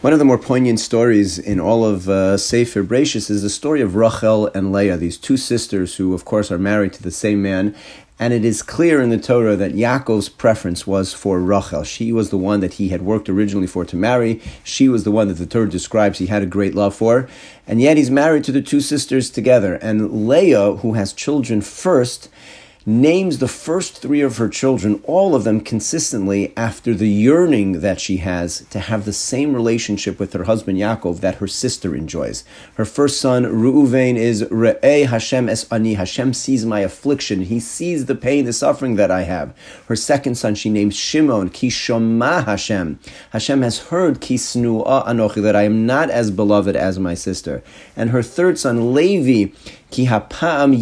One of the more poignant stories in all of uh, Sefer Bereshis is the story of Rachel and Leah, these two sisters who, of course, are married to the same man. And it is clear in the Torah that Yaakov's preference was for Rachel. She was the one that he had worked originally for to marry. She was the one that the Torah describes he had a great love for. And yet he's married to the two sisters together. And Leah, who has children first, names the first three of her children, all of them consistently after the yearning that she has to have the same relationship with her husband Yaakov that her sister enjoys. Her first son, Reuven, is Re'eh Hashem es ani. Hashem sees my affliction. He sees the pain, the suffering that I have. Her second son, she names Shimon, Ki Shoma Hashem. Hashem has heard Ki Snu'a Anochi, that I am not as beloved as my sister. And her third son, Levi, Ki hapam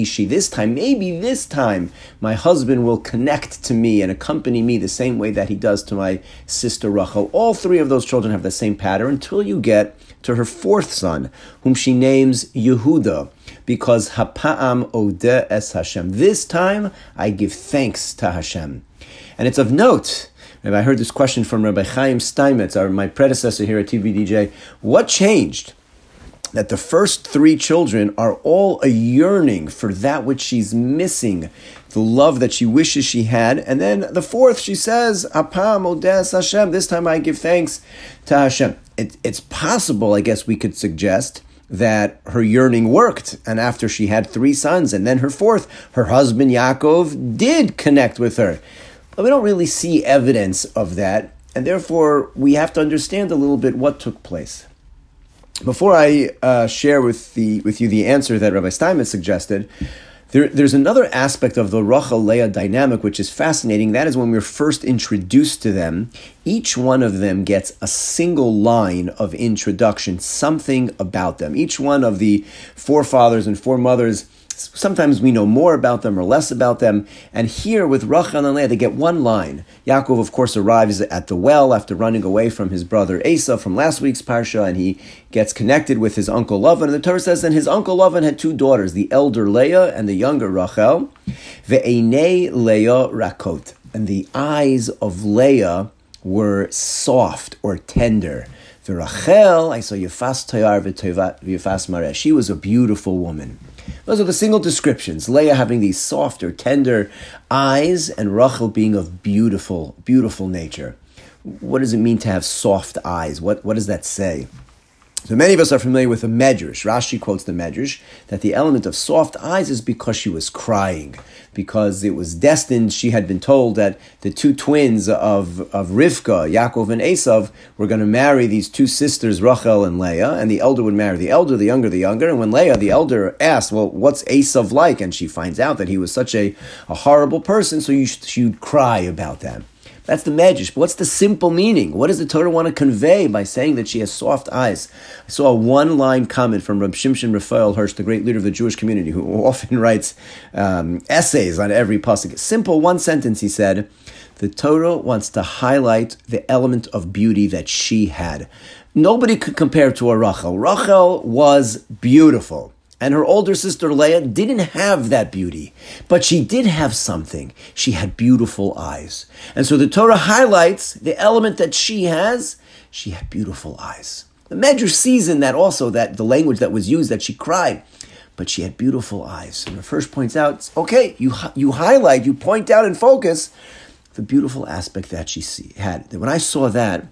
ishi. This time, maybe this time, my husband will connect to me and accompany me the same way that he does to my sister Rachel. All three of those children have the same pattern until you get to her fourth son, whom she names Yehuda, because hapam ode es Hashem. This time, I give thanks to Hashem. And it's of note I heard this question from Rabbi Chaim Steinmetz, our, my predecessor here at TBDJ. What changed that the first three children are all a yearning for that which she's missing, the love that she wishes she had. And then the fourth, she says, Apam Odes Hashem, this time I give thanks to Hashem. It, it's possible, I guess we could suggest, that her yearning worked. And after she had three sons and then her fourth, her husband Yaakov did connect with her. But we don't really see evidence of that. And therefore, we have to understand a little bit what took place. Before I uh, share with the with you the answer that Rabbi Steinmetz suggested, there, there's another aspect of the Rachel Leah dynamic which is fascinating. That is when we're first introduced to them, each one of them gets a single line of introduction, something about them. Each one of the forefathers and foremothers Sometimes we know more about them or less about them. And here with Rachel and Leah, they get one line. Yaakov, of course, arrives at the well after running away from his brother Esav from last week's parsha, and he gets connected with his uncle Lavan. And the Torah says, and his uncle Lavan had two daughters, the elder Leah and the younger Rachel. Ve'enei Leah rakot. And the eyes of Leah were soft or tender. The Rachel, I saw Yefas Toyar v'Yefas Mareh. She was a beautiful woman. Those are the single descriptions. Leah having these softer, tender eyes, and Rachel being of beautiful, beautiful nature. What does it mean to have soft eyes? What, what does that say? So many of us are familiar with the Medrash. Rashi quotes the Medrash that the element of soft eyes is because she was crying, because it was destined. She had been told that the two twins of, of Rivka, Yaakov and Esav, were going to marry these two sisters, Rachel and Leah, and the elder would marry the elder, the younger the younger. And when Leah, the elder, asked, "Well, what's Esav like?" and she finds out that he was such a, a horrible person, so you, she would cry about that. That's the medrash. But what's the simple meaning? What does the Torah want to convey by saying that she has soft eyes? I saw a one line comment from Rab Shimshon Raphael Hirsch, the great leader of the Jewish community, who often writes um, essays on every pasuk. Simple one sentence, he said. The Torah wants to highlight the element of beauty that she had. Nobody could compare to a Rachel. Rachel was beautiful. And her older sister Leah didn't have that beauty, but she did have something. She had beautiful eyes. And so the Torah highlights the element that she has. She had beautiful eyes. The Medrash sees in that also that the language that was used that she cried, but she had beautiful eyes. And the first points out, okay, you you highlight, you point out and focus the beautiful aspect that she had. When I saw that,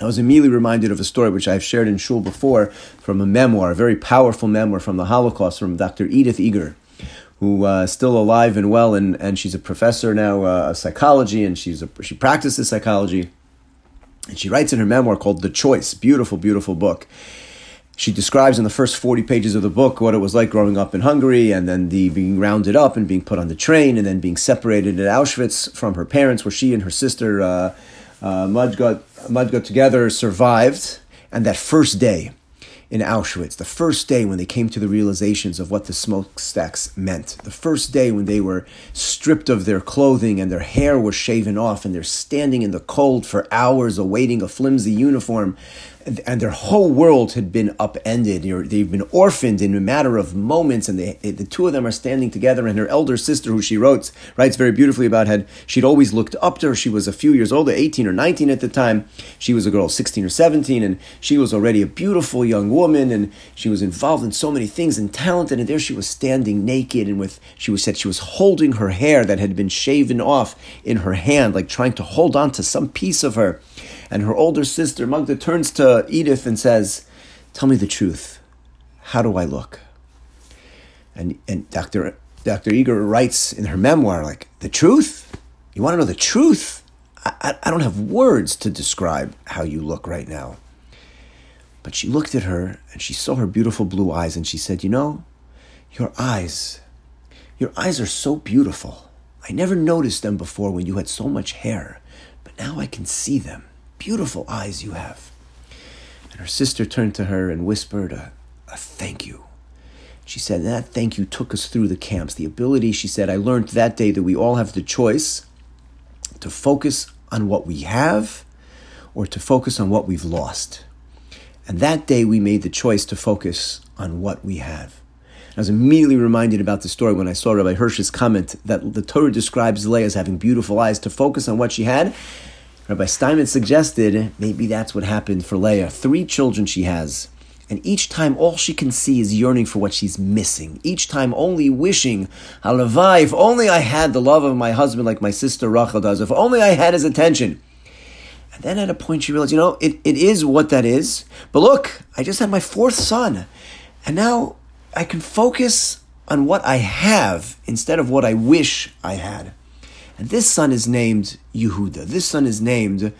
I was immediately reminded of a story which I've shared in Shul before from a memoir, a very powerful memoir from the Holocaust from Dr. Edith Eger, who uh, is still alive and well, and, and she's a professor now uh, of psychology, and she's a, she practices psychology. And she writes in her memoir called The Choice, beautiful, beautiful book. She describes in the first 40 pages of the book what it was like growing up in Hungary and then the being rounded up and being put on the train and then being separated at Auschwitz from her parents, where she and her sister uh, uh, Magda, Magda together survived, and that first day, in Auschwitz, the first day when they came to the realizations of what the smokestacks meant, the first day when they were stripped of their clothing and their hair was shaven off and they're standing in the cold for hours awaiting a flimsy uniform, and their whole world had been upended. They've been orphaned in a matter of moments, and they, the two of them are standing together. And her elder sister, who she wrote, writes very beautifully about, had she'd always looked up to her. She was a few years older, eighteen or nineteen at the time. She was a girl, sixteen or seventeen, and she was already a beautiful young woman, and she was involved in so many things and talented. And there she was standing naked, and with she was said she was holding her hair that had been shaven off in her hand, like trying to hold on to some piece of her. And her older sister, Magda, turns to Edith and says, Tell me the truth. How do I look? And, and Dr. Dr. Eger writes in her memoir, like, the truth? You want to know the truth? I, I, I don't have words to describe how you look right now. But she looked at her and she saw her beautiful blue eyes and she said, You know, your eyes, your eyes are so beautiful. I never noticed them before when you had so much hair, but now I can see them beautiful eyes you have. And her sister turned to her and whispered a, a thank you. She said, That thank you took us through the camps. The ability, she said, I learned that day that we all have the choice to focus on what we have or to focus on what we've lost. And that day we made the choice to focus on what we have. I was immediately reminded about the story when I saw Rabbi Hirsch's comment that the Torah describes Leah as having beautiful eyes to focus on what she had Rabbi Steinmetz suggested maybe that's what happened for Leah. Three children she has. And each time, all she can see is yearning for what she's missing. Each time, only wishing, Halavai, if only I had the love of my husband like my sister Rachel does, if only I had his attention. And then at a point, she realized, you know, it, it is what that is. But look, I just had my fourth son. And now I can focus on what I have instead of what I wish I had. And this son is named Yehuda. This son is named,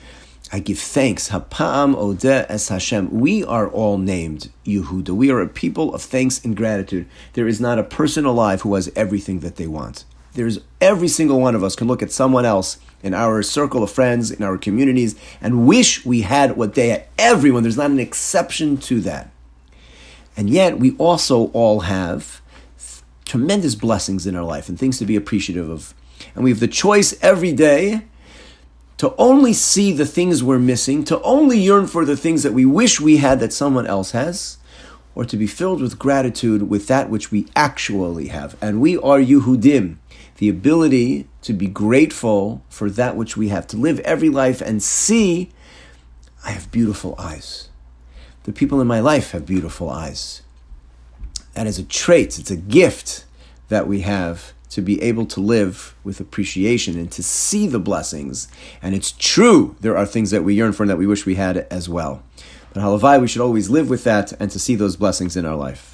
I give thanks, Hapam Odeh Es Hashem. We are all named Yehuda. We are a people of thanks and gratitude. There is not a person alive who has everything that they want. There's every single one of us can look at someone else in our circle of friends, in our communities, and wish we had what they had. Everyone, there's not an exception to that. And yet, we also all have tremendous blessings in our life and things to be appreciative of. And we have the choice every day to only see the things we're missing, to only yearn for the things that we wish we had that someone else has, or to be filled with gratitude with that which we actually have. And we are Yehudim, the ability to be grateful for that which we have, to live every life and see, I have beautiful eyes. The people in my life have beautiful eyes. That is a trait, it's a gift that we have to be able to live with appreciation and to see the blessings. And it's true, there are things that we yearn for and that we wish we had as well. But halavai, we should always live with that and to see those blessings in our life.